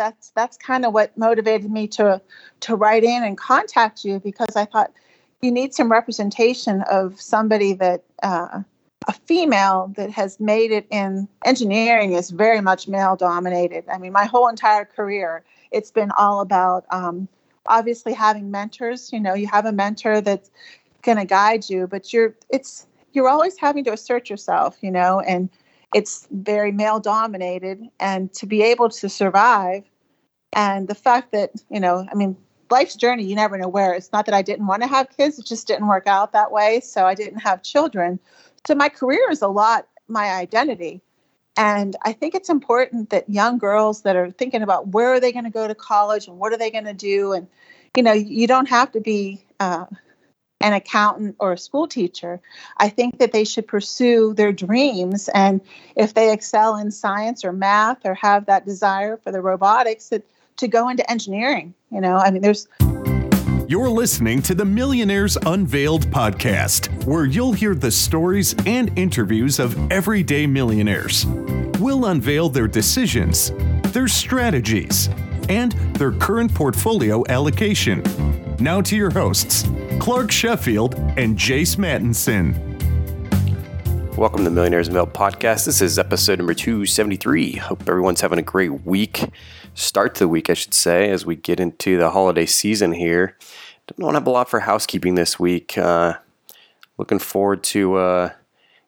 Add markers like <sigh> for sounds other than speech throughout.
that's that's kind of what motivated me to to write in and contact you because I thought you need some representation of somebody that uh, a female that has made it in engineering is very much male dominated. I mean, my whole entire career, it's been all about um, obviously having mentors. You know, you have a mentor that's going to guide you, but you're it's you're always having to assert yourself. You know, and it's very male dominated, and to be able to survive, and the fact that you know, I mean, life's journey, you never know where. It's not that I didn't want to have kids, it just didn't work out that way. So I didn't have children. So my career is a lot my identity. And I think it's important that young girls that are thinking about where are they going to go to college and what are they going to do, and you know, you don't have to be uh, an accountant or a school teacher. I think that they should pursue their dreams, and if they excel in science or math or have that desire for the robotics, that to go into engineering. You know, I mean, there's you're listening to the Millionaires Unveiled podcast, where you'll hear the stories and interviews of everyday millionaires. We'll unveil their decisions, their strategies, and their current portfolio allocation. Now to your hosts, Clark Sheffield and Jace Mattinson. Welcome to the Millionaires Unveiled podcast. This is episode number 273. Hope everyone's having a great week. Start to the week, I should say, as we get into the holiday season here don't have a lot for housekeeping this week. Uh, looking forward to uh,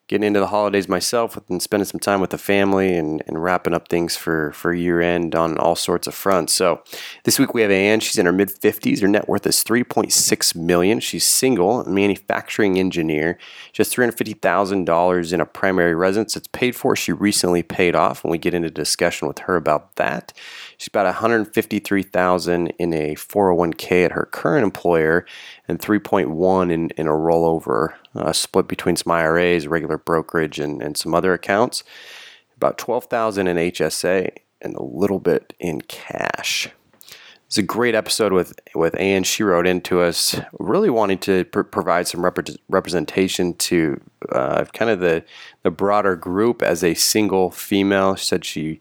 getting into the holidays myself and spending some time with the family and, and wrapping up things for, for year end on all sorts of fronts. So this week we have Anne. She's in her mid 50s. Her net worth is 3.6 million. She's single, a manufacturing engineer. Has $350,000 in a primary residence. It's paid for. She recently paid off, and we get into discussion with her about that. She's about 153,000 in a 401k at her current employer and 3.1 in, in a rollover uh, split between some IRAs, regular brokerage, and, and some other accounts. About 12,000 in HSA and a little bit in cash. It's a great episode with with Anne. She wrote into us, really wanting to pr- provide some rep- representation to uh, kind of the the broader group as a single female. She said she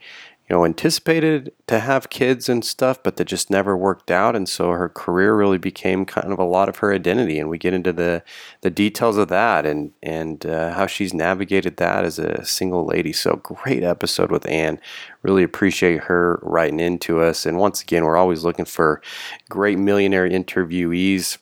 know, anticipated to have kids and stuff, but that just never worked out. And so her career really became kind of a lot of her identity. And we get into the, the details of that and, and uh, how she's navigated that as a single lady. So great episode with Anne. Really appreciate her writing into us. And once again, we're always looking for great millionaire interviewees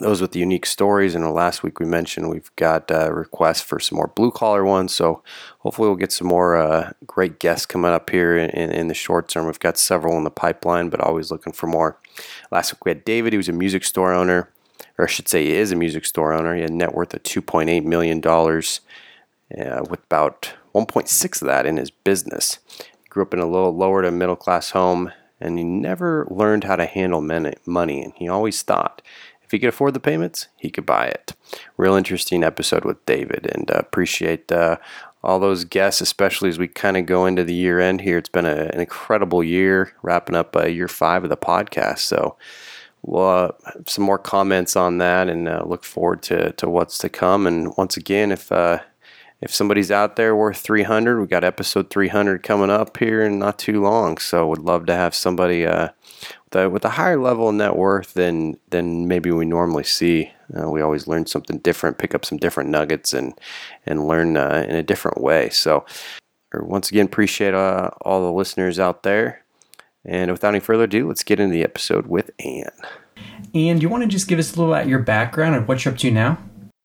those with the unique stories. And last week we mentioned we've got uh, requests for some more blue collar ones. So hopefully we'll get some more uh, great guests coming up here in, in, the short term. We've got several in the pipeline, but always looking for more. Last week we had David, who's a music store owner, or I should say, he is a music store owner. He had a net worth of $2.8 million, uh, with about 1.6 of that in his business. He grew up in a little lower to middle class home, and he never learned how to handle money. And he always thought if he could afford the payments, he could buy it. Real interesting episode with David, and uh, appreciate uh, all those guests, especially as we kind of go into the year end here. It's been a, an incredible year, wrapping up uh, year five of the podcast. So we'll uh, have some more comments on that and uh, look forward to, to what's to come. And once again, if uh, if somebody's out there worth 300, we got episode 300 coming up here in not too long. So would love to have somebody uh, with, a, with a higher level of net worth than than maybe we normally see. Uh, we always learn something different, pick up some different nuggets, and and learn uh, in a different way. So, once again, appreciate uh, all the listeners out there. And without any further ado, let's get into the episode with Anne. Anne, do you want to just give us a little about your background and what you're up to now?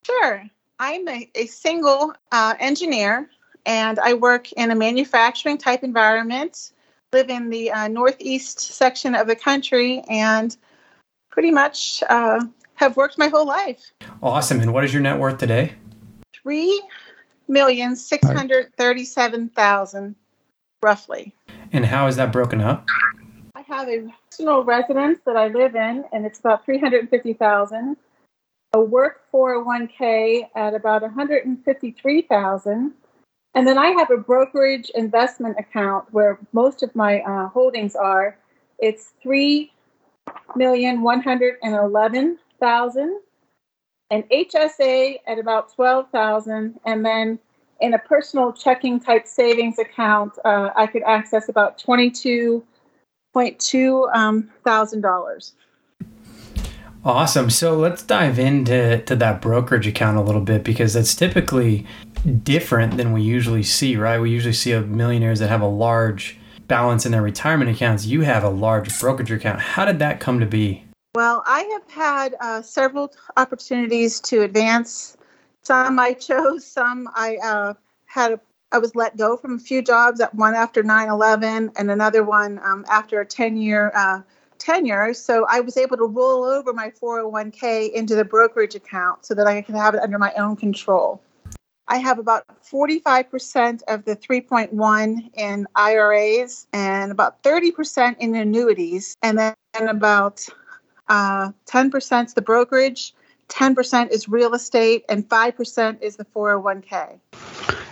Sure. I'm a, a single uh, engineer and I work in a manufacturing type environment, live in the uh, northeast section of the country, and pretty much uh, have worked my whole life. Awesome. And what is your net worth today? Three million six hundred thirty-seven thousand, roughly. And how is that broken up? I have a personal residence that I live in, and it's about three hundred fifty thousand a work 401k at about 153,000. And then I have a brokerage investment account where most of my uh, holdings are. It's three million one hundred and eleven thousand, an HSA at about twelve thousand, and then in a personal checking type savings account, uh, I could access about twenty two point two um, thousand dollars. Awesome. So let's dive into to that brokerage account a little bit because that's typically different than we usually see, right? We usually see a millionaires that have a large balance in their retirement accounts. You have a large brokerage account. How did that come to be? Well, I have had uh, several opportunities to advance. Some I chose, some I uh, had. A, I was let go from a few jobs. at One after 9/11, and another one um, after a 10-year uh, tenure. So I was able to roll over my 401k into the brokerage account so that I could have it under my own control. I have about 45% of the 3.1 in IRAs and about 30% in annuities, and then about uh, 10% is the brokerage, 10% is real estate, and 5% is the 401k.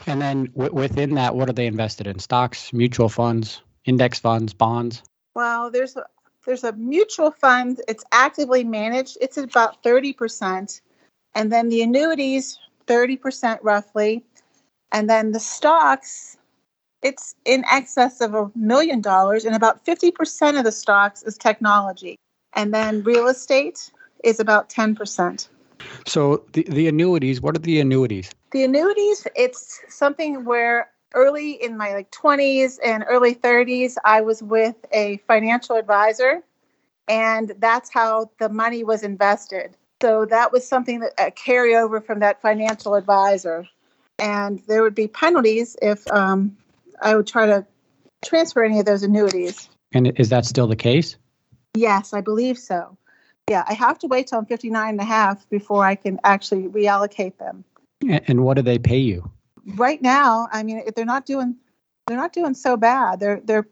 And then w- within that, what are they invested in? Stocks, mutual funds, index funds, bonds? Well, there's a, there's a mutual fund. It's actively managed. It's about 30%. And then the annuities, 30% roughly. And then the stocks, it's in excess of a million dollars. And about 50% of the stocks is technology and then real estate is about 10%. So the, the annuities, what are the annuities? The annuities, it's something where early in my like 20s and early 30s, I was with a financial advisor, and that's how the money was invested. So that was something that a carryover from that financial advisor, and there would be penalties if um, I would try to transfer any of those annuities. And is that still the case? Yes, I believe so. Yeah, I have to wait till I'm 59 and a half before I can actually reallocate them. And what do they pay you? Right now, I mean, they're not doing they're not doing so bad. They're they're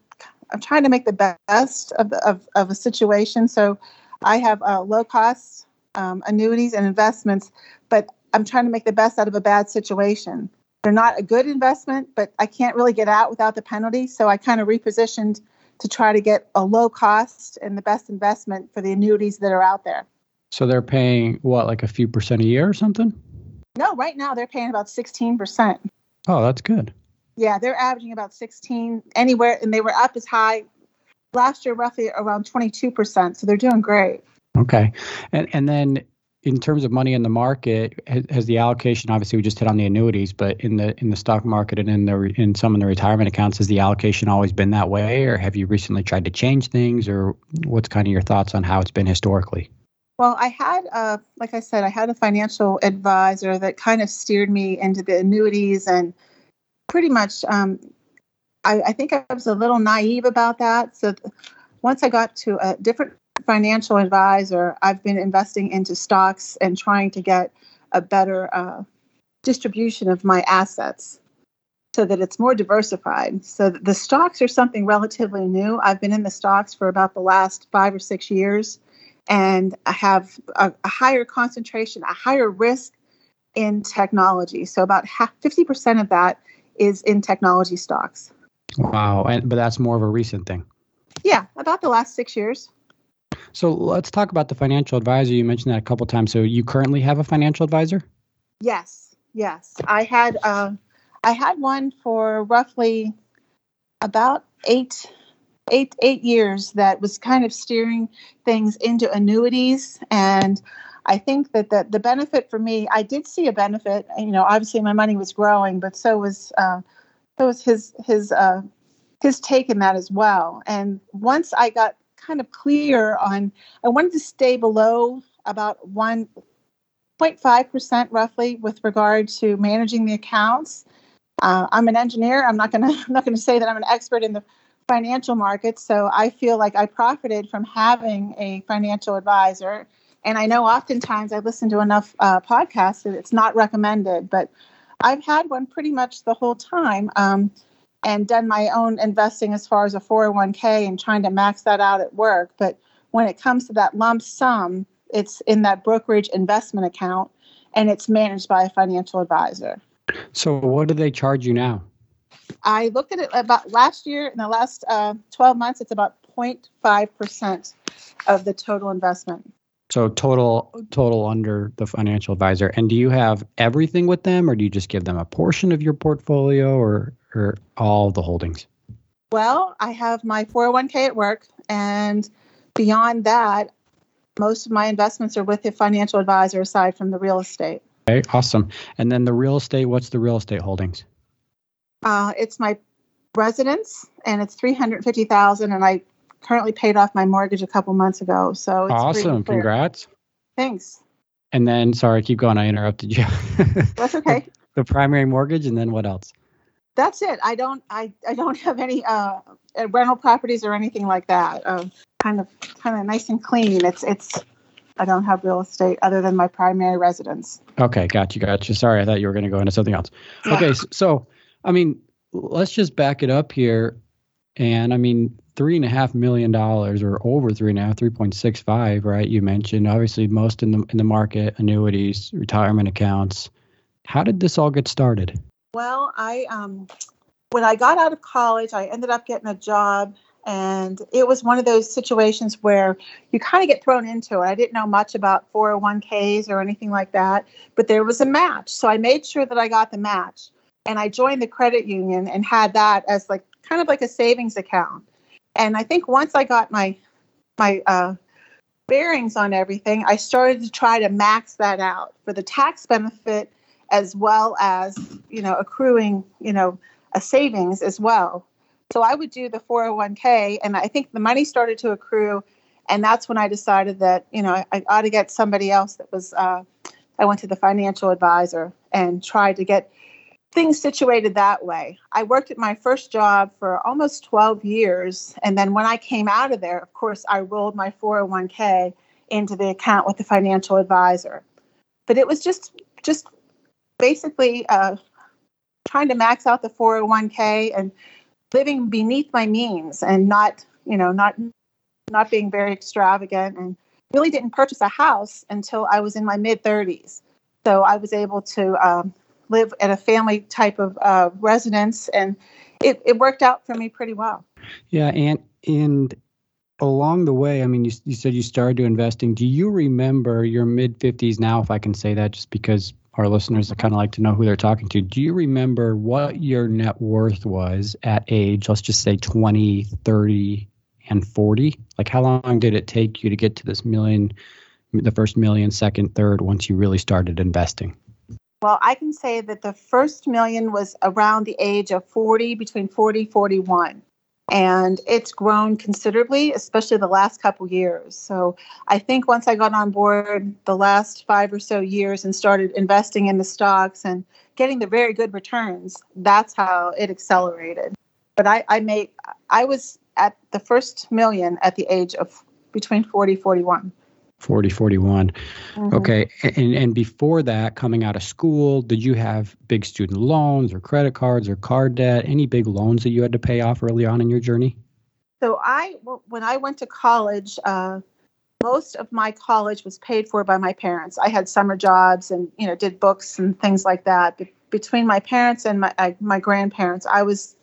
I'm trying to make the best of the, of, of a situation. So I have uh, low cost um, annuities and investments, but I'm trying to make the best out of a bad situation. They're not a good investment, but I can't really get out without the penalty. So I kind of repositioned to try to get a low cost and the best investment for the annuities that are out there. So they're paying what, like a few percent a year or something? No, right now they're paying about 16%. Oh, that's good. Yeah, they're averaging about 16 anywhere, and they were up as high last year, roughly around 22%. So they're doing great. Okay. And, and then in terms of money in the market, has, the allocation obviously we just hit on the annuities, but in the in the stock market and in the in some of the retirement accounts, has the allocation always been that way, or have you recently tried to change things, or what's kind of your thoughts on how it's been historically? Well, I had, uh, like I said, I had a financial advisor that kind of steered me into the annuities, and pretty much, um, I, I think I was a little naive about that. So th- once I got to a different financial advisor, I've been investing into stocks and trying to get a better uh, distribution of my assets so that it's more diversified. So the stocks are something relatively new. I've been in the stocks for about the last five or six years, and I have a, a higher concentration, a higher risk in technology. So about half, 50% of that is in technology stocks. Wow. And, but that's more of a recent thing. Yeah, about the last six years. So let's talk about the financial advisor. You mentioned that a couple times. So you currently have a financial advisor? Yes, yes. I had uh, I had one for roughly about eight eight eight years that was kind of steering things into annuities and I think that the, the benefit for me, I did see a benefit. You know, obviously my money was growing, but so was uh, so was his his uh, his take in that as well. And once I got kind of clear on I wanted to stay below about 1.5% roughly with regard to managing the accounts. Uh, I'm an engineer. I'm not going <laughs> to I'm not going to say that I'm an expert in the financial markets, so I feel like I profited from having a financial advisor. And I know oftentimes I listen to enough uh, podcasts that it's not recommended, but I've had one pretty much the whole time. Um, and done my own investing as far as a 401k and trying to max that out at work. But when it comes to that lump sum, it's in that brokerage investment account and it's managed by a financial advisor. So, what do they charge you now? I looked at it about last year, in the last uh, 12 months, it's about 0.5% of the total investment. So total total under the financial advisor. And do you have everything with them or do you just give them a portion of your portfolio or or all the holdings? Well, I have my 401k at work And beyond that, most of my investments are with a financial advisor aside from the real estate. Okay, awesome. And then the real estate, what's the real estate holdings? Uh, it's my residence and it's 350000 and I currently paid off my mortgage a couple months ago. So it's awesome. Congrats. Thanks. And then, sorry, keep going. I interrupted you. <laughs> That's okay. the primary mortgage, and then what else? That's it. I don't. I, I don't <laughs> have any uh, rental properties or anything like that. Uh, kind of kind of nice and clean. It's it's. I don't have real estate other than my primary residence. Okay, got you, got you. Sorry, I thought you were going to go into something else. Yeah. Okay, so, so I mean, let's just back it up here. And I mean, three and a half million dollars or over three and a half, 3.65, right? You mentioned obviously most in the in the market, annuities, retirement accounts. How did this all get started? Well, I um when I got out of college, I ended up getting a job and it was one of those situations where you kind of get thrown into it. I didn't know much about 401ks or anything like that, but there was a match. So I made sure that I got the match and I joined the credit union and had that as like kind of like a savings account. And I think once I got my my uh, bearings on everything, I started to try to max that out for the tax benefit as well as you know accruing you know a savings as well. So I would do the 401k, and I think the money started to accrue, and that's when I decided that you know I, I ought to get somebody else that was. Uh, I went to the financial advisor and tried to get things situated that way. I worked at my first job for almost 12 years. And then when I came out of there, of course, I rolled my 401k into the account with the financial advisor. But it was just, just basically uh, trying to max out the 401k and living beneath my means and not, you know, not, not being very extravagant and really didn't purchase a house until I was in my mid 30s. So I was able to um, live at a family type of uh, residence, and it, it worked out for me pretty well. Yeah, and and along the way, I mean, you, you said you started to investing. Do you remember your mid 50s now, if I can say that, just because our listeners that kind of like to know who they're talking to? Do you remember what your net worth was at age, let's just say 20, 30, and 40? Like, how long did it take you to get to this million, the first million, second, third, once you really started investing? Well, I can say that the first million was around the age of 40, between 40 41. And it's grown considerably, especially the last couple years. So I think once I got on board the last five or so years and started investing in the stocks and getting the very good returns, that's how it accelerated. But I, I made, I was at the first million at the age of between 40 41. 40 41 mm-hmm. okay and and before that coming out of school did you have big student loans or credit cards or card debt? Any big loans that you had to pay off early on in your journey? So i when i went to college uh, most of my college was paid for by my parents. I had summer jobs and you know did books and things like that. Between my parents and my uh, my grandparents i was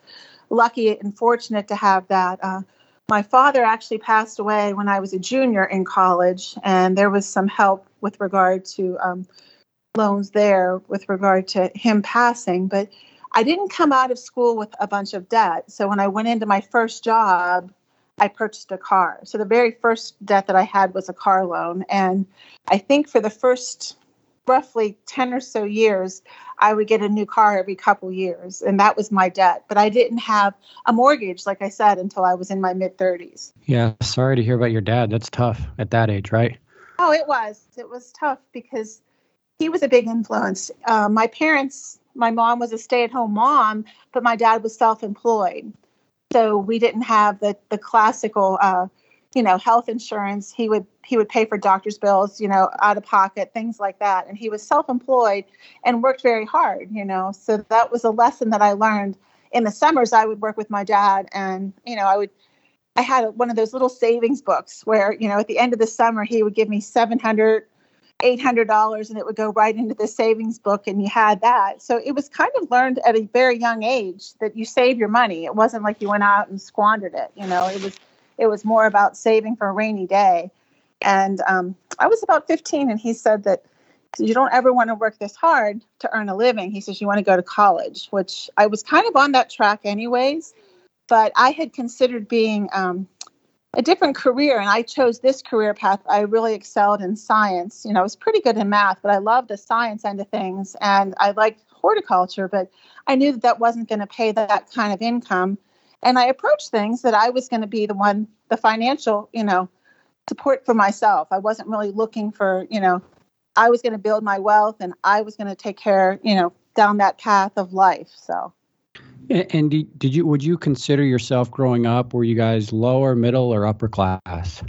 lucky and fortunate to have that uh, my father actually passed away when I was a junior in college, and there was some help with regard to um, loans there with regard to him passing. But I didn't come out of school with a bunch of debt. So when I went into my first job, I purchased a car. So the very first debt that I had was a car loan. And I think for the first roughly 10 or so years, I would get a new car every couple years, and that was my debt. But I didn't have a mortgage, like I said, until I was in my mid 30s. Yeah, sorry to hear about your dad. That's tough at that age, right? Oh, it was. It was tough because he was a big influence. Uh, my parents, my mom was a stay at home mom, but my dad was self employed. So we didn't have the, the classical uh, you know health insurance he would he would pay for doctor's bills you know out of pocket things like that and he was self-employed and worked very hard you know so that was a lesson that i learned in the summers i would work with my dad and you know i would i had one of those little savings books where you know at the end of the summer he would give me 700 $800 and it would go right into the savings book and you had that. So it was kind of learned at a very young age that you save your money. It wasn't like you went out and squandered it. You know, it was it was more about saving for a rainy day. And um, I was about 15, and he said that you don't ever want to work this hard to earn a living. He says you want to go to college, which I was kind of on that track anyways. But I had considered being um, a different career and I chose this career path, I really excelled in science. You know, I was pretty good in math, but I loved the science end of things and I liked horticulture, but I knew that that wasn't going to pay that kind of income. And I approached things that I was going to be the one, the financial, you know, support for myself. I wasn't really looking for, you know, I was going to build my wealth and I was going to take care, you know, down that path of life. So. And did you would you consider yourself growing up? Were you guys lower, middle, or upper class?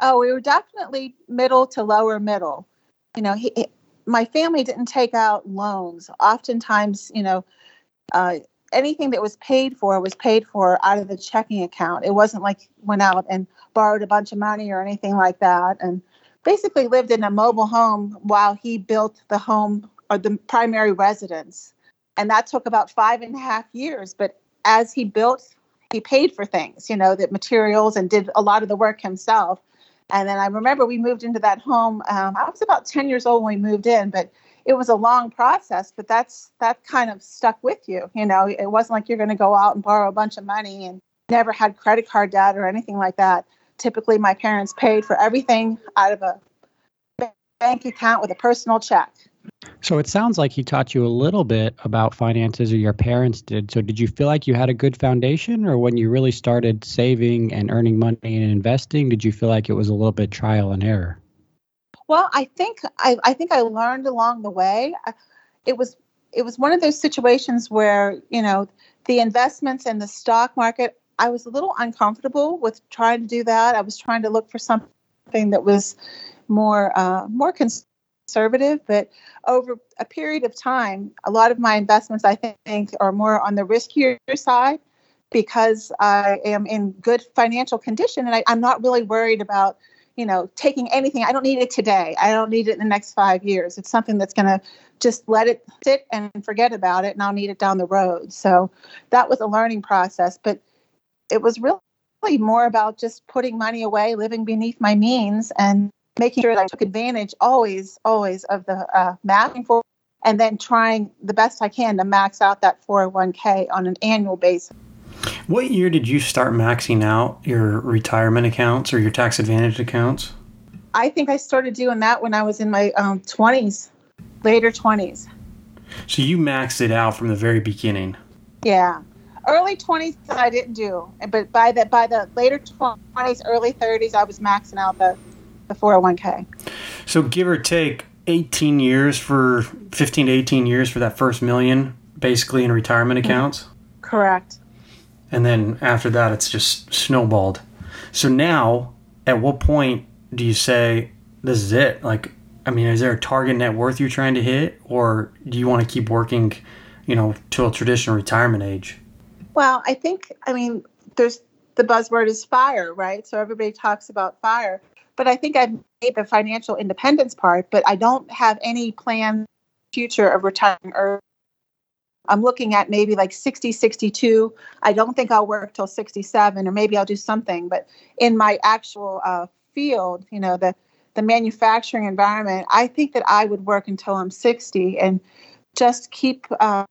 Oh, we were definitely middle to lower middle. You know, he, my family didn't take out loans. Oftentimes, you know, uh, anything that was paid for was paid for out of the checking account. It wasn't like went out and borrowed a bunch of money or anything like that. And basically lived in a mobile home while he built the home or the primary residence and that took about five and a half years. But as he built, he paid for things, you know, the materials and did a lot of the work himself. And then I remember we moved into that home. Um, I was about 10 years old when we moved in, but it was a long process. But that's that kind of stuck with you. You know, it wasn't like you're going to go out and borrow a bunch of money and never had credit card debt or anything like that. Typically, my parents paid for everything out of a bank account with a personal check. So it sounds like he taught you a little bit about finances, or your parents did. So did you feel like you had a good foundation, or when you really started saving and earning money and investing, did you feel like it was a little bit trial and error? Well, I think I, I think I learned along the way. It was it was one of those situations where you know the investments in the stock market. I was a little uncomfortable with trying to do that. I was trying to look for something that was more uh, more conservative, but over a period of time, a lot of my investments, I think, are more on the riskier side because I am in good financial condition and I, I'm not really worried about, you know, taking anything. I don't need it today. I don't need it in the next five years. It's something that's going to just let it sit and forget about it, and I'll need it down the road. So that was a learning process, but it was really more about just putting money away, living beneath my means, and making sure that I took advantage always, always of the uh, mapping for, and then trying the best I can to max out that 401k on an annual basis. What year did you start maxing out your retirement accounts or your tax advantage accounts? I think I started doing that when I was in my um, 20s, later 20s. So you maxed it out from the very beginning. Yeah. Early 20s I didn't do, but by the by the later 20s, early 30s I was maxing out the the 401k. So give or take 18 years for 15 to 18 years for that first million basically in retirement mm-hmm. accounts. Correct. And then after that it's just snowballed. So now at what point do you say this is it? Like I mean, is there a target net worth you're trying to hit or do you want to keep working, you know, to a traditional retirement age? Well, I think I mean there's the buzzword is fire, right? So everybody talks about fire but I think I've made the financial independence part, but I don't have any plan future of retiring early. I'm looking at maybe like 60, 62. I don't think I'll work till 67, or maybe I'll do something. But in my actual uh, field, you know, the the manufacturing environment, I think that I would work until I'm 60 and just keep uh,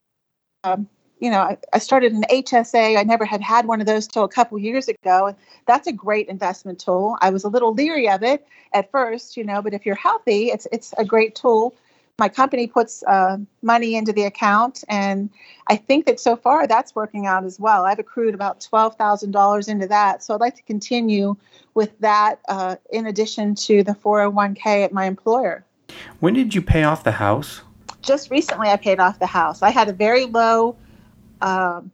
um, you know, I, I, started an HSA. I never had had one of those till a couple years ago. And that's a great investment tool. I was a little leery of it at first, you know, but if you're healthy, it's it's a great tool. My company puts uh, money into the account, and I think that so far that's working out as well. I've accrued about twelve thousand dollars into that, so I'd like to continue with that uh, in addition to the 401k at my employer. When did you pay off the house? Just recently, I paid off the house. I had a very low um,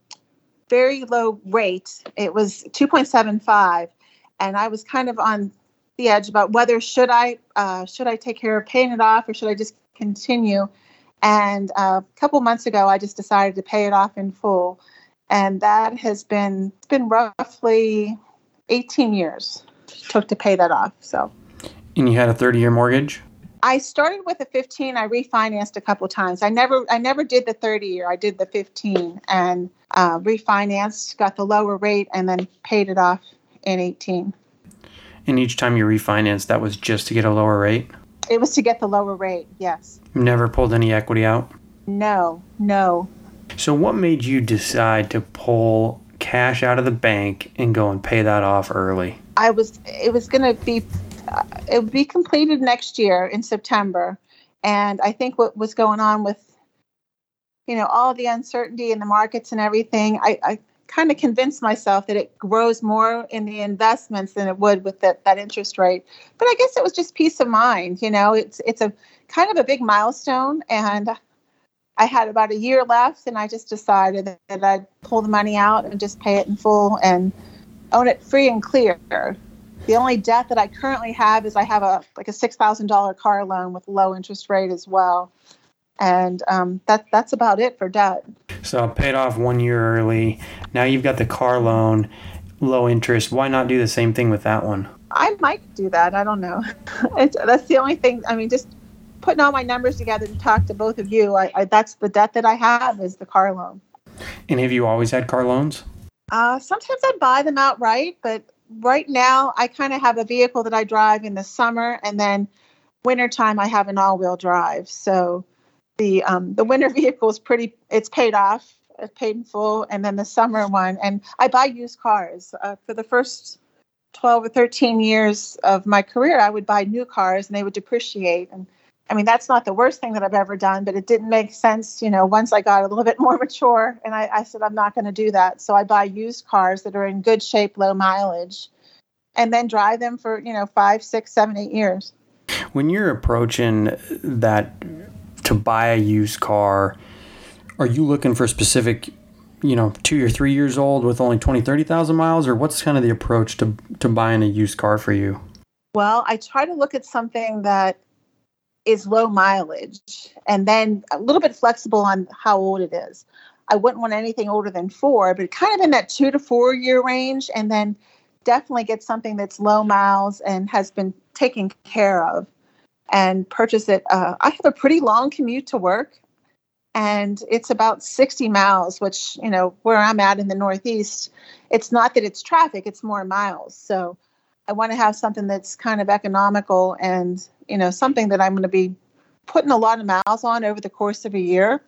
very low rate. It was 2.75, and I was kind of on the edge about whether should I uh, should I take care of paying it off or should I just continue. And uh, a couple months ago, I just decided to pay it off in full, and that has been it's been roughly 18 years took to pay that off. So. And you had a 30 year mortgage. I started with a 15. I refinanced a couple times. I never I never did the 30 year. I did the 15 and uh, refinanced, got the lower rate, and then paid it off in 18. And each time you refinanced, that was just to get a lower rate. It was to get the lower rate. Yes. Never pulled any equity out. No, no. So what made you decide to pull cash out of the bank and go and pay that off early? I was it was going to be uh, it would be completed next year in September, and I think what was going on with you know all the uncertainty in the markets and everything, I, I kind of convinced myself that it grows more in the investments than it would with that, that interest rate. But I guess it was just peace of mind. You know, it's it's a kind of a big milestone, and I had about a year left, and I just decided that, that I'd pull the money out and just pay it in full and own it free and clear. The only debt that I currently have is I have a like a six thousand dollar car loan with low interest rate as well, and um, that that's about it for debt. So I paid off one year early. Now you've got the car loan, low interest. Why not do the same thing with that one? I might do that. I don't know. <laughs> it's, that's the only thing. I mean, just putting all my numbers together to talk to both of you, I, I, that's the debt that I have is the car loan. And have you always had car loans? Uh, sometimes I buy them outright, but right now I kind of have a vehicle that I drive in the summer, and then wintertime I have an all-wheel drive. So the um, the winter <laughs> vehicle is pretty. It's paid off. It's paid in full, and then the summer one, and I buy used cars uh, for the first 12 or 13 years of my career, I would buy new cars and they would depreciate. And I mean, that's not the worst thing that I've ever done, but it didn't make sense, you know, once I got a little bit <laughs> more mature. And I, I said, I'm not going to do that. So I buy used cars that are in good shape, low mileage, and then drive them for, you know, five, six, seven, eight years. When you're approaching that to buy a used car, are you looking for specific, you know, two or three years old with only 20, 30,000 miles, or what's kind of the approach to, to buying a used car for you? Well, I try to look at something that is low mileage and then a little bit flexible on how old it is. I wouldn't want anything older than four, but kind of in that two to four year range. And then definitely get something that's low miles and has been taken care of and purchase it. Uh, I have a pretty long commute to work and it's about 60 miles, which, you know, where I'm at in the Northeast, it's not that it's traffic, it's more miles. So I want to have something that's kind of economical and you know something that I'm going to be putting a lot of miles on over the course of a year.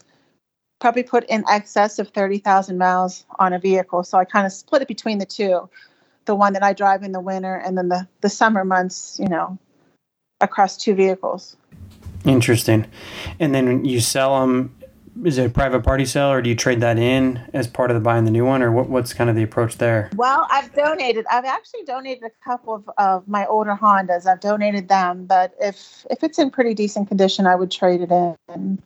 Probably put in excess of thirty thousand miles on a vehicle. So I kind of split it between the two, the one that I drive in the winter and then the the summer months. You know, across two vehicles. Interesting. And then you sell them is it a private party sale or do you trade that in as part of the buying the new one or what, what's kind of the approach there well i've donated i've actually donated a couple of, of my older hondas i've donated them but if if it's in pretty decent condition i would trade it in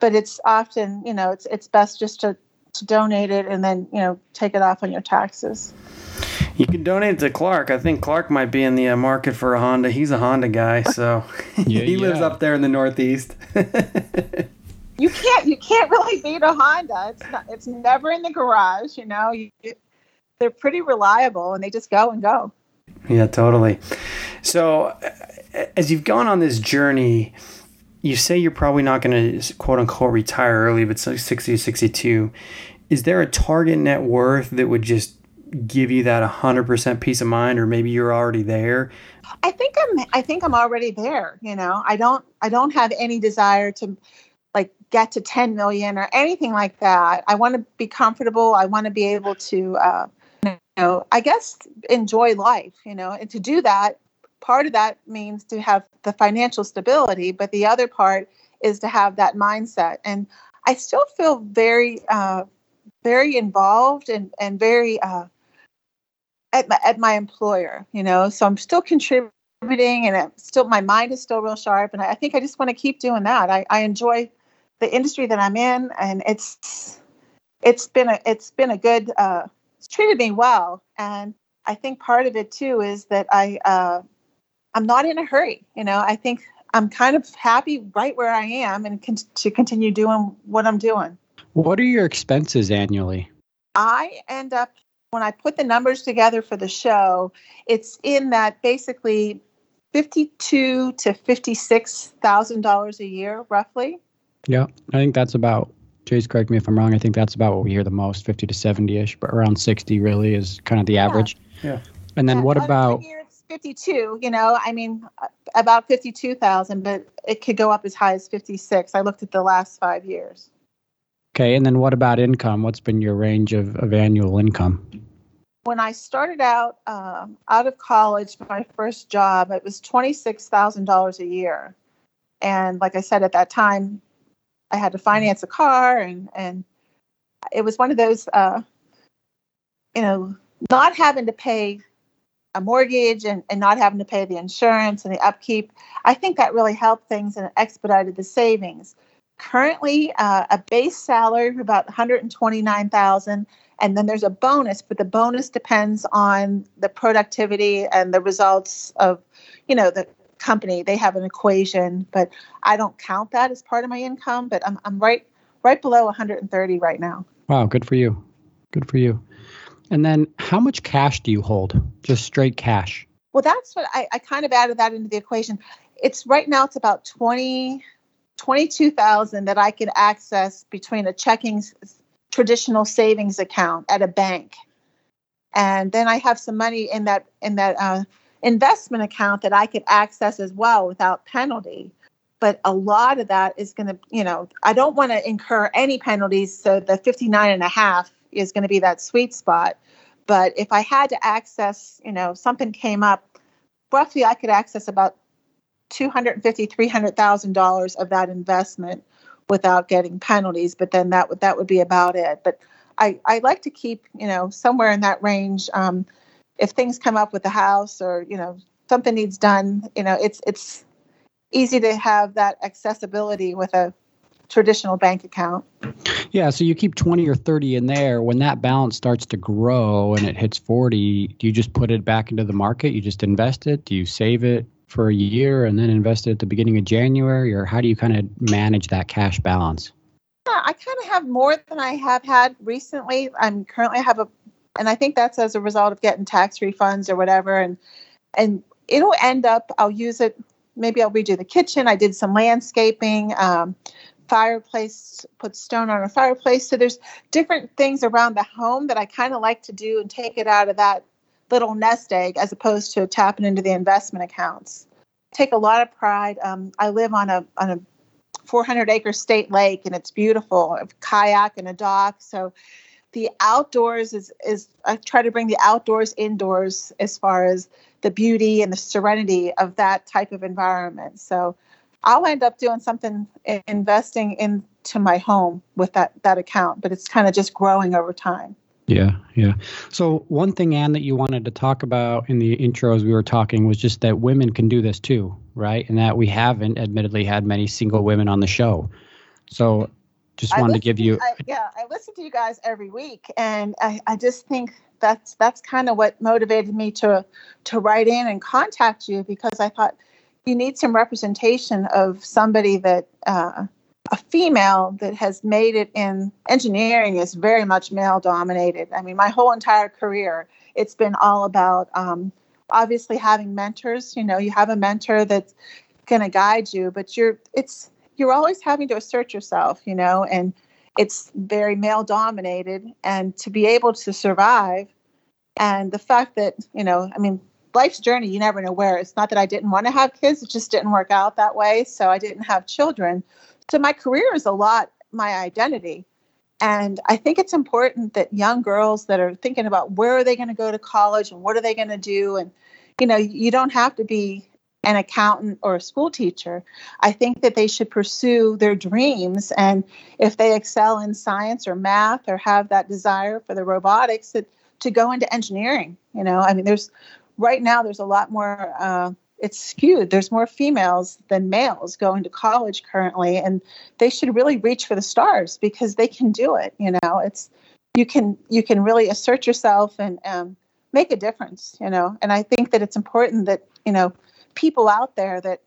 but it's often you know it's it's best just to to donate it and then you know take it off on your taxes you can donate to Clark. I think Clark might be in the uh, market for a Honda. He's a Honda guy, so <laughs> yeah, he lives up there in the Northeast. you can't you can't really beat a Honda. It's not, it's never in the garage. You know, you, they're pretty reliable and they just go and go. Yeah, totally. So, as you've gone on this journey, you say you're probably not going to quote unquote retire early, but 60 to 62. Is there a target net worth that would just give you that 100% peace of mind or maybe you're already there? I think I'm I think I'm already there, you know. I don't I don't have any desire to like get to 10 million or anything like that. I want to be comfortable. I want to be able to, uh, you know, I guess enjoy life, you know, and to do that, part of that means to have the financial stability, but the other part is to have that mindset. And I still feel very, uh, very involved and, and very, uh, at my, at my employer, you know, so I'm still contributing and I'm still, my mind is still real sharp. And I, I think I just want to keep doing that. I, I enjoy the industry that I'm in, and it's it's been a it's been a good uh, it's treated me well, and I think part of it too is that I uh, I'm not in a hurry. You know, I think I'm kind of happy right where I am, and con- to continue doing what I'm doing. What are your expenses annually? I end up when I put the numbers together for the show, it's in that basically fifty-two to fifty-six thousand dollars a year, roughly. Yeah, I think that's about. Jace correct me if I'm wrong. I think that's about what we hear the most, 50 to 70 ish, but around 60 really is kind of the yeah. average. Yeah. And then yeah, what about? Year it's 52. You know, I mean, about 52,000, but it could go up as high as 56. I looked at the last five years. Okay, and then what about income? What's been your range of, of annual income? when I started out um, out of college, my first job, it was twenty six thousand dollars a year, and like I said at that time, I had to finance a car, and and it was one of those, uh, you know, not having to pay a mortgage and, and not having to pay the insurance and the upkeep. I think that really helped things and expedited the savings. Currently, uh, a base salary of about 129,000 and then there's a bonus but the bonus depends on the productivity and the results of you know the company. They have an equation but i don't count that as part of my income but i'm, I'm right right below 130 right now. Wow good for you. Good for you. And then how much cash do you hold? Just straight cash? Well that's what i, I kind of added that into the equation. It's right now it's about 20 22,000 that I can access between a checking traditional savings account at a bank. And then i have some money in that in that uh, investment account that i could access as well without penalty. But a lot of that is going to you know i don't want to incur any penalties so the 59 and a half is going to be that sweet spot. But if i had to access you know something came up roughly i could access about 250 300000 dollars of that investment without getting penalties. But then that would that would be about it. But I I like to keep you know somewhere in that range. Um, if things come up with the house or you know something needs done, you know it's it's easy to have that accessibility with a traditional bank account. Yeah, so you keep 20 or 30 in there. When that balance starts to grow and it hits 40, do you just put it back into the market? You just invest it? Do you save it? For a year and then invest it at the beginning of January, or how do you kind of manage that cash balance? Yeah, I kind of have more than I have had recently. I'm currently have a, and I think that's as a result of getting tax refunds or whatever, and and it'll end up. I'll use it. Maybe I'll redo the kitchen. I did some landscaping. Um, fireplace, put stone on a fireplace. So there's different things around the home that I kind of like to do and take it out of that little nest egg as opposed to tapping into the investment accounts. Take a lot of pride. Um, I live on a on a 400 acre state lake and it's beautiful. A kayak and a dock. So the outdoors is is I try to bring the outdoors indoors as far as the beauty and the serenity of that type of environment. So I'll end up doing something investing into my home with that that account, but it's kind of just growing over time. Yeah, yeah. So one thing, Anne, that you wanted to talk about in the intro as we were talking was just that women can do this too, right? And that we haven't, admittedly, had many single women on the show. So just wanted to give you. I, yeah, I listen to you guys every week, and I, I just think that's that's kind of what motivated me to to write in and contact you because I thought you need some representation of somebody that. Uh, a female that has made it in engineering is very much male dominated. I mean, my whole entire career, it's been all about um, obviously having mentors. You know, you have a mentor that's going to guide you, but you're it's you're always having to assert yourself. You know, and it's very male dominated, and to be able to survive, and the fact that you know, I mean, life's journey, you never know where. It's not that I didn't want to have kids; it just didn't work out that way. So I didn't have children so my career is a lot my identity. And I think it's important that young girls that are thinking about where are they going to go to college and what are they going to do and you know, you don't have to be an accountant or a school teacher. I think that they should pursue their dreams and if they excel in science or math or have that desire for the robotics that to go into engineering, you know. I mean there's right now there's a lot more uh, it's skewed. There's more females than males going to college currently, and they should really reach for the stars because they can do it. You know, it's you can you can really assert yourself and um, make a difference. You know, and I think that it's important that you know people out there that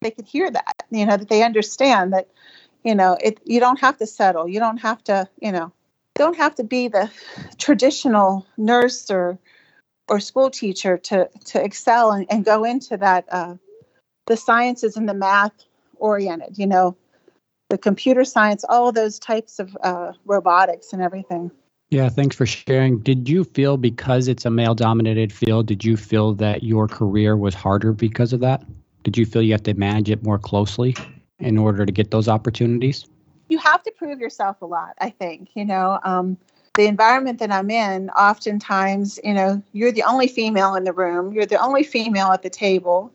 they can hear that. You know, that they understand that you know it. You don't have to settle. You don't have to. You know, don't have to be the traditional nurse or or school teacher to to excel and, and go into that uh, the sciences and the math oriented you know the computer science all those types of uh, robotics and everything. Yeah thanks for sharing. Did you feel because it's a male dominated field did you feel that your career was harder because of that? Did you feel you have to manage it more closely in order to get those opportunities? You have to prove yourself a lot i think you know um, the environment that I'm in, oftentimes, you know, you're the only female in the room, you're the only female at the table.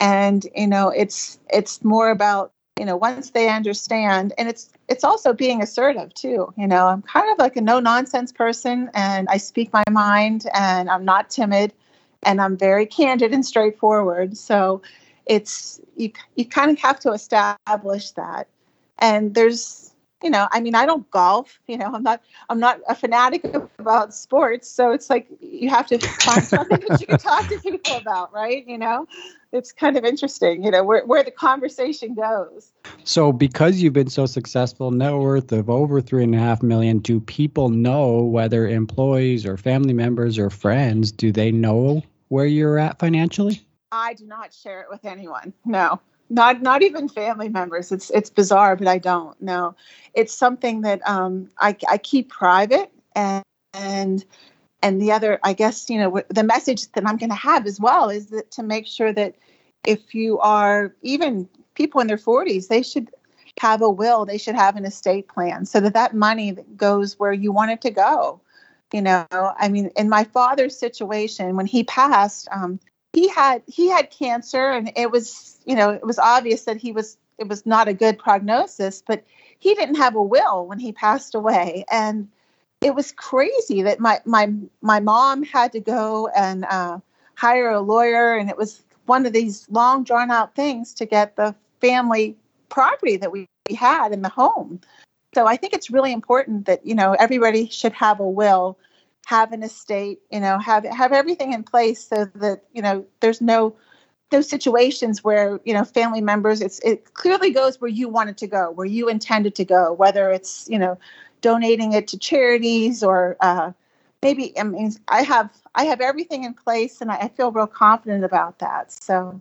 And, you know, it's it's more about, you know, once they understand and it's it's also being assertive too. You know, I'm kind of like a no nonsense person and I speak my mind and I'm not timid and I'm very candid and straightforward. So it's you you kind of have to establish that. And there's you know i mean i don't golf you know i'm not i'm not a fanatic about sports so it's like you have to find something that you can talk to people about right? You know it's kind of interesting you know where, where the conversation goes. So because you've been so successful net worth of over three and a half million do people know whether employees or family members or friends do they know where you're at financially? I do not share it with anyone no not not even family members. It's it's bizarre but i don't know. It's something that um, I, I keep private and and and the other i guess you know the message that i'm going to have as well is that to make sure that if you are even people in their 40s they should have a will they should have an estate plan so that that money goes where you want it to go. You know i mean in my father's situation when he passed um, he had he had cancer and it was you know it was obvious that he was it was not a good prognosis but he didn't have a will when he passed away. And it was crazy that my my my mom had to go and uh, hire a lawyer. And it was one of these long drawn out things to get the family property that we had in the home. So i think it's really important that you know everybody should have a will have an estate, you know, have have everything in place so that you know there's no those situations where you know family members it's it clearly goes where you wanted to go where you intended to go whether it's you know donating it to charities or uh, maybe i mean i have i have everything in place and I, I, feel real confident about that. So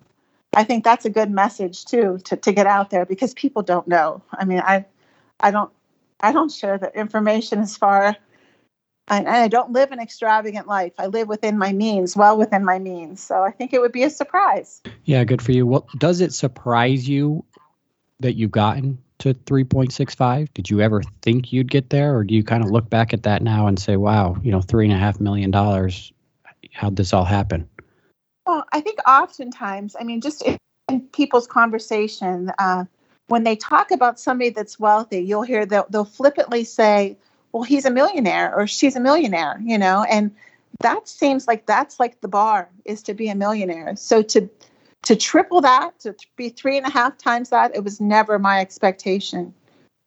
i think that's a good message too to, to get out there because people don't know. I mean i i don't i don't share the information as far and I don't live an extravagant life. I live within my means, well within my means. So I think it would be a surprise. Yeah, good for you. Well, does it surprise you that you've gotten to 3.65? Did you ever think you'd get there, or do you kind of look back at that now and say, "Wow, you know, three and a half million dollars. How'd this all happen?" Well, I think oftentimes, I mean, just in, in people's conversation, uh, when they talk about somebody that's wealthy, you'll hear they'll, they'll flippantly say well he's a millionaire or she's a millionaire you know? And that seems like that's like the bar is to be a millionaire. So to to triple that to be three and a half times that it was never my expectation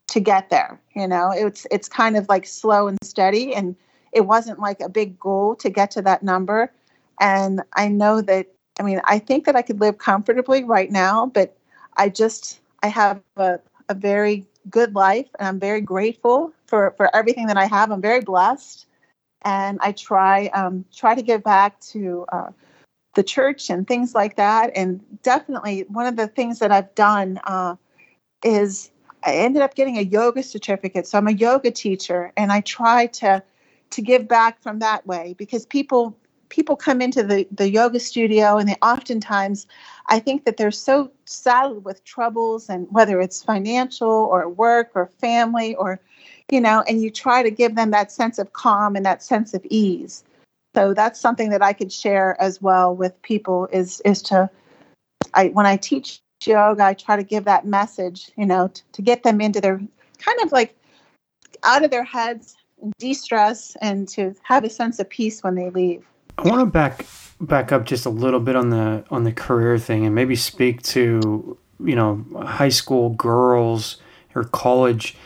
to get there you know? It's it's kind of like slow and steady and it wasn't like a big goal to get to that number. And i know that i mean i think that i could live comfortably right now but i just i have a, a very good life and I'm very grateful for, for everything that I have. I'm very blessed. And I try um, try to give back to uh, the church and things like that. And definitely one of the things that I've done uh, is I ended up getting a yoga certificate. So I'm a yoga teacher and I try to to give back from that way because people people come into the, the yoga studio and they oftentimes i think that they're so saddled with troubles and whether it's financial or work or family or you know and you try to give them that sense of calm and that sense of ease. So that's something that i could share as well with people is is to i when i teach yoga i try to give that message you know to, to get them into their kind of like out of their heads de-stress and to have a sense of peace when they leave I want to back back up just a little bit on the on the career thing and maybe speak to you know high school girls or college.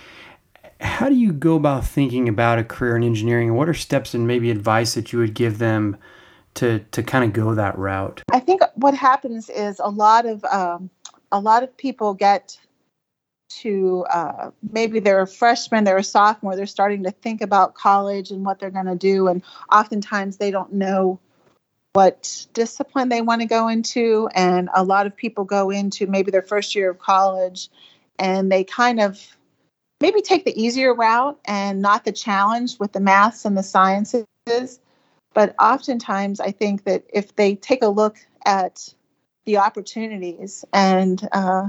How do you go about thinking about a career in engineering, and what are steps and maybe advice that you would give them to to kind of go that route? I think what happens is a lot of um, a lot of people get to uh, maybe they're a freshman, they're a sophomore, they're starting to think about college and what they're going to do. And oftentimes they don't know what discipline they want to go into. And a lot of people go into maybe their first year of college and they kind of maybe take the easier route and not the challenge with the maths and the sciences. But oftentimes, I think that if they take a look at the opportunities and uh,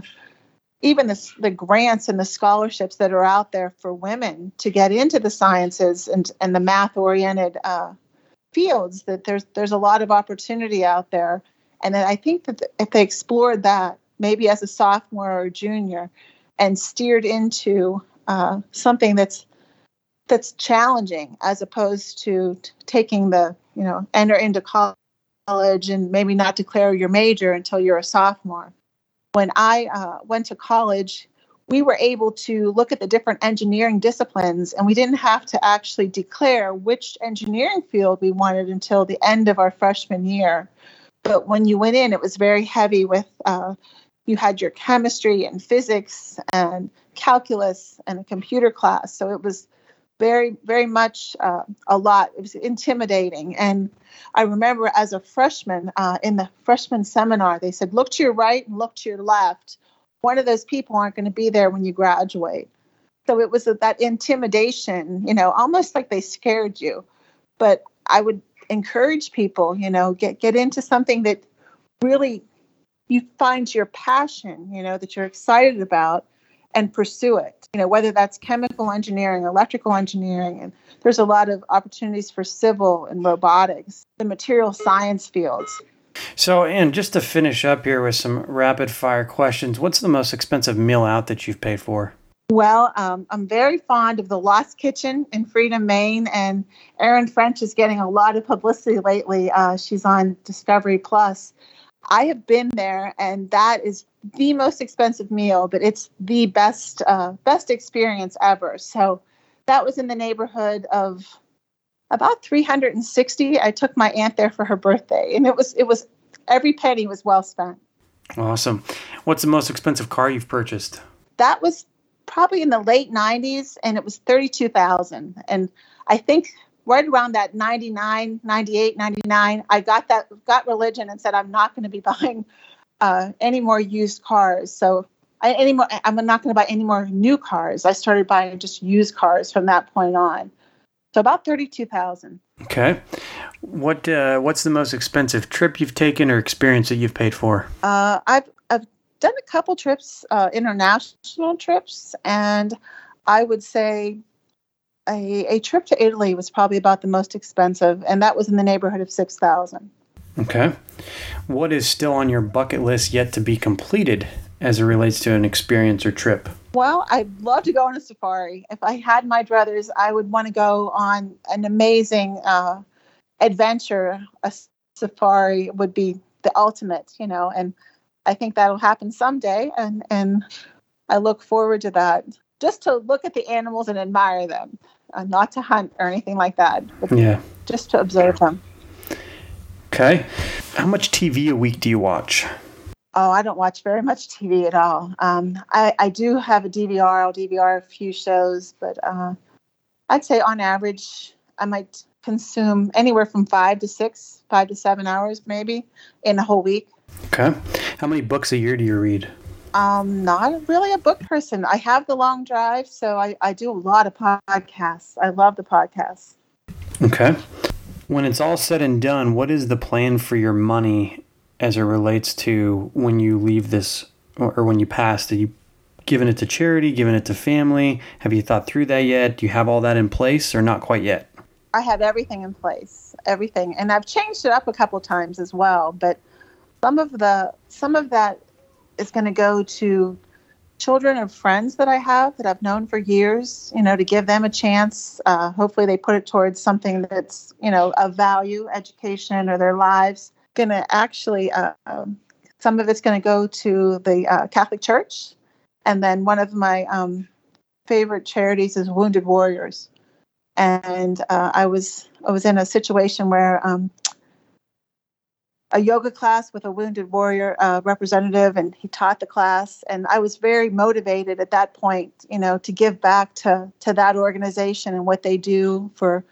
even the, the grants and the scholarships that are out there for women to get into the sciences and, and the math oriented uh, fields that there's there's a lot of opportunity out there. And i think that if they explored that maybe as a sophomore or junior and steered into uh, something that's that's challenging as opposed to t- taking the you know enter into college and maybe not declare your major until you're a sophomore when I uh, went to college, we were able to look at the different engineering disciplines and we didn't have to actually declare which engineering field we wanted until the end of our freshman year. But when you went in, it was very heavy with uh, you had your chemistry and physics and calculus and a computer class. So it was very, very much uh, a lot. It was intimidating. And I remember as a freshman uh, in the freshman seminar, they said, look to your right and look to your left. One of those people aren't going to be there when you graduate. So it was that intimidation, you know, almost like they scared you. But I would encourage people, you know, get get into something that really you find your passion, you know, that you're excited about and pursue it. You know, whether that's chemical engineering, electrical engineering, and there's a lot of opportunities for civil and robotics, the material science fields. So, and just to finish up here with some rapid fire questions, what's the most expensive meal out that you've paid for? Well, um, I'm very fond of the Lost Kitchen in Freedom, Maine, and Erin French is getting a lot of publicity lately. Uh, she's on Discovery Plus. I have been there, and that is the most expensive meal, but it's the best uh, best experience ever. So that was in the neighborhood of about 360. I took my aunt there for her birthday, and it was it was every penny was well spent. Awesome. What's the most expensive car you've purchased? That was probably in the late 90s, and it was 32,000. And I think right around that 99, 98, 99, I got that got religion and said I'm not going to be <laughs> buying uh, any more used cars. So I, any more, I'm not going to buy any more new cars. I started buying just used cars from that point on. So about thirty-two thousand. Okay, what uh, what's the most expensive trip you've taken or experience that you've paid for? Uh, I've I've done a couple trips, uh, international trips, and I would say a, a trip to Italy was probably about the most expensive, and that was in the neighborhood of six thousand. Okay. What is still on your bucket list yet to be completed as it relates to an experience or trip? Well, I'd love to go on a safari. If I had my druthers, I would want to go on an amazing uh, adventure. A safari would be the ultimate, you know, and I think that'll happen someday. And, and I look forward to that. Just to look at the animals and admire them, uh, not to hunt or anything like that. yeah. Just to observe them. Okay. How much TV a week do you watch? Oh, I don't watch very much TV at all. Um, I, I do have a DVR. I'll DVR a few shows, but uh, I'd say on average, I might consume anywhere from five to six, five to seven hours maybe in a whole week. Okay. How many books a year do you read? Um, not really a book person. I have the long drive, so I, I do a lot of podcasts. I love the podcasts. Okay. When it's all said and done, what is the plan for your money as it relates to when you leave this or, when you pass? Are you giving it to charity, giving it to family? Have you thought through that yet? Do you have all that in place or not quite yet? I have everything in place, everything, and I've changed it up a couple times as well. But some of the some of that is going to go to children of friends that I have that I've known for years, you know, to give them a chance. Uh, hopefully, they put it towards something that's, you know, of value, education, or their lives. Going to actually, uh, um, some of it's going to go to the uh, Catholic Church. And then one of my um, favorite charities is Wounded Warriors. And uh, I was I was in a situation where um, a yoga class with a wounded warrior uh, representative, and he taught the class. And I was very motivated at that point, you know, to give back to to that organization and what they do for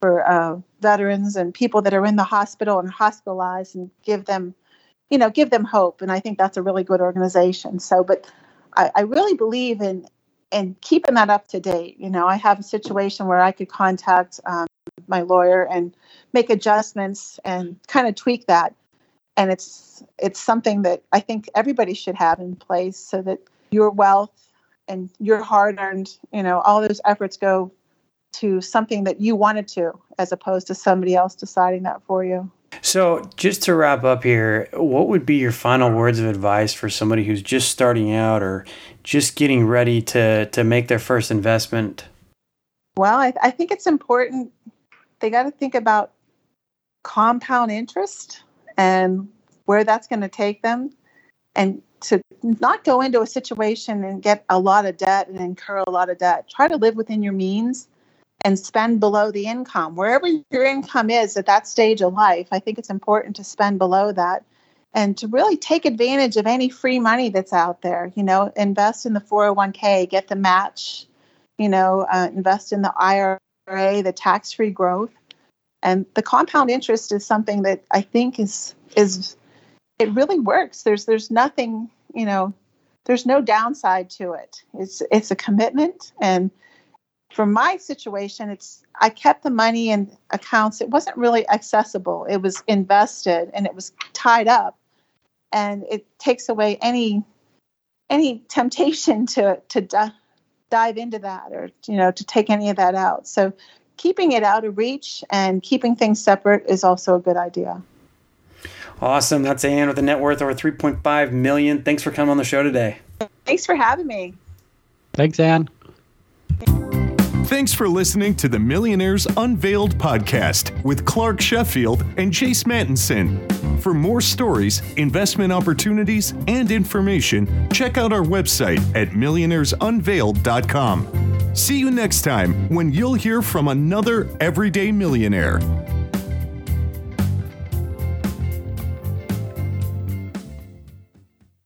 for uh, veterans and people that are in the hospital and hospitalized, and give them, you know, give them hope. And I think that's a really good organization. So, but I, I really believe in in keeping that up to date. You know, I have a situation where I could contact. Um, my lawyer and make adjustments and kind of tweak that and it's it's something that I think everybody should have in place so that your wealth and your hard earned, you know, all those efforts go to something that you wanted to, as opposed to somebody else deciding that for you. So, just to wrap up here, what would be your final words of advice for somebody who's just starting out or just getting ready to, to make their first investment? Well, I, I think it's important. They got to think about compound interest and where that's going to take them and to not go into a situation and get a lot of debt and incur a lot of debt. Try to live within your means and spend below the income. Wherever your income is at that stage of life, I think it's important to spend below that and to really take advantage of any free money that's out there. You know, invest in the 401k, get the match, you know, uh, invest in the IRA, the tax free growth. And the compound interest is something that I think is is it really works. There's there's nothing, you know, there's no downside to it. It's it's a commitment and for my situation, it's I kept the money in accounts. It wasn't really accessible. It was invested and it was tied up, and it takes away any any temptation to to di- dive into that or you know to take any of that out. So keeping it out of reach and keeping things separate is also a good idea. Awesome. That's Ann with a net worth over 3.5 million. Thanks for coming on the show today. Thanks for having me. Thanks, Ann. Thanks for listening to the Millionaires Unveiled podcast with Clark Sheffield and Jace Mattinson. For more stories, investment opportunities, and information, check out our website at millionairesunveiled.com. See you next time when you'll hear from another everyday millionaire.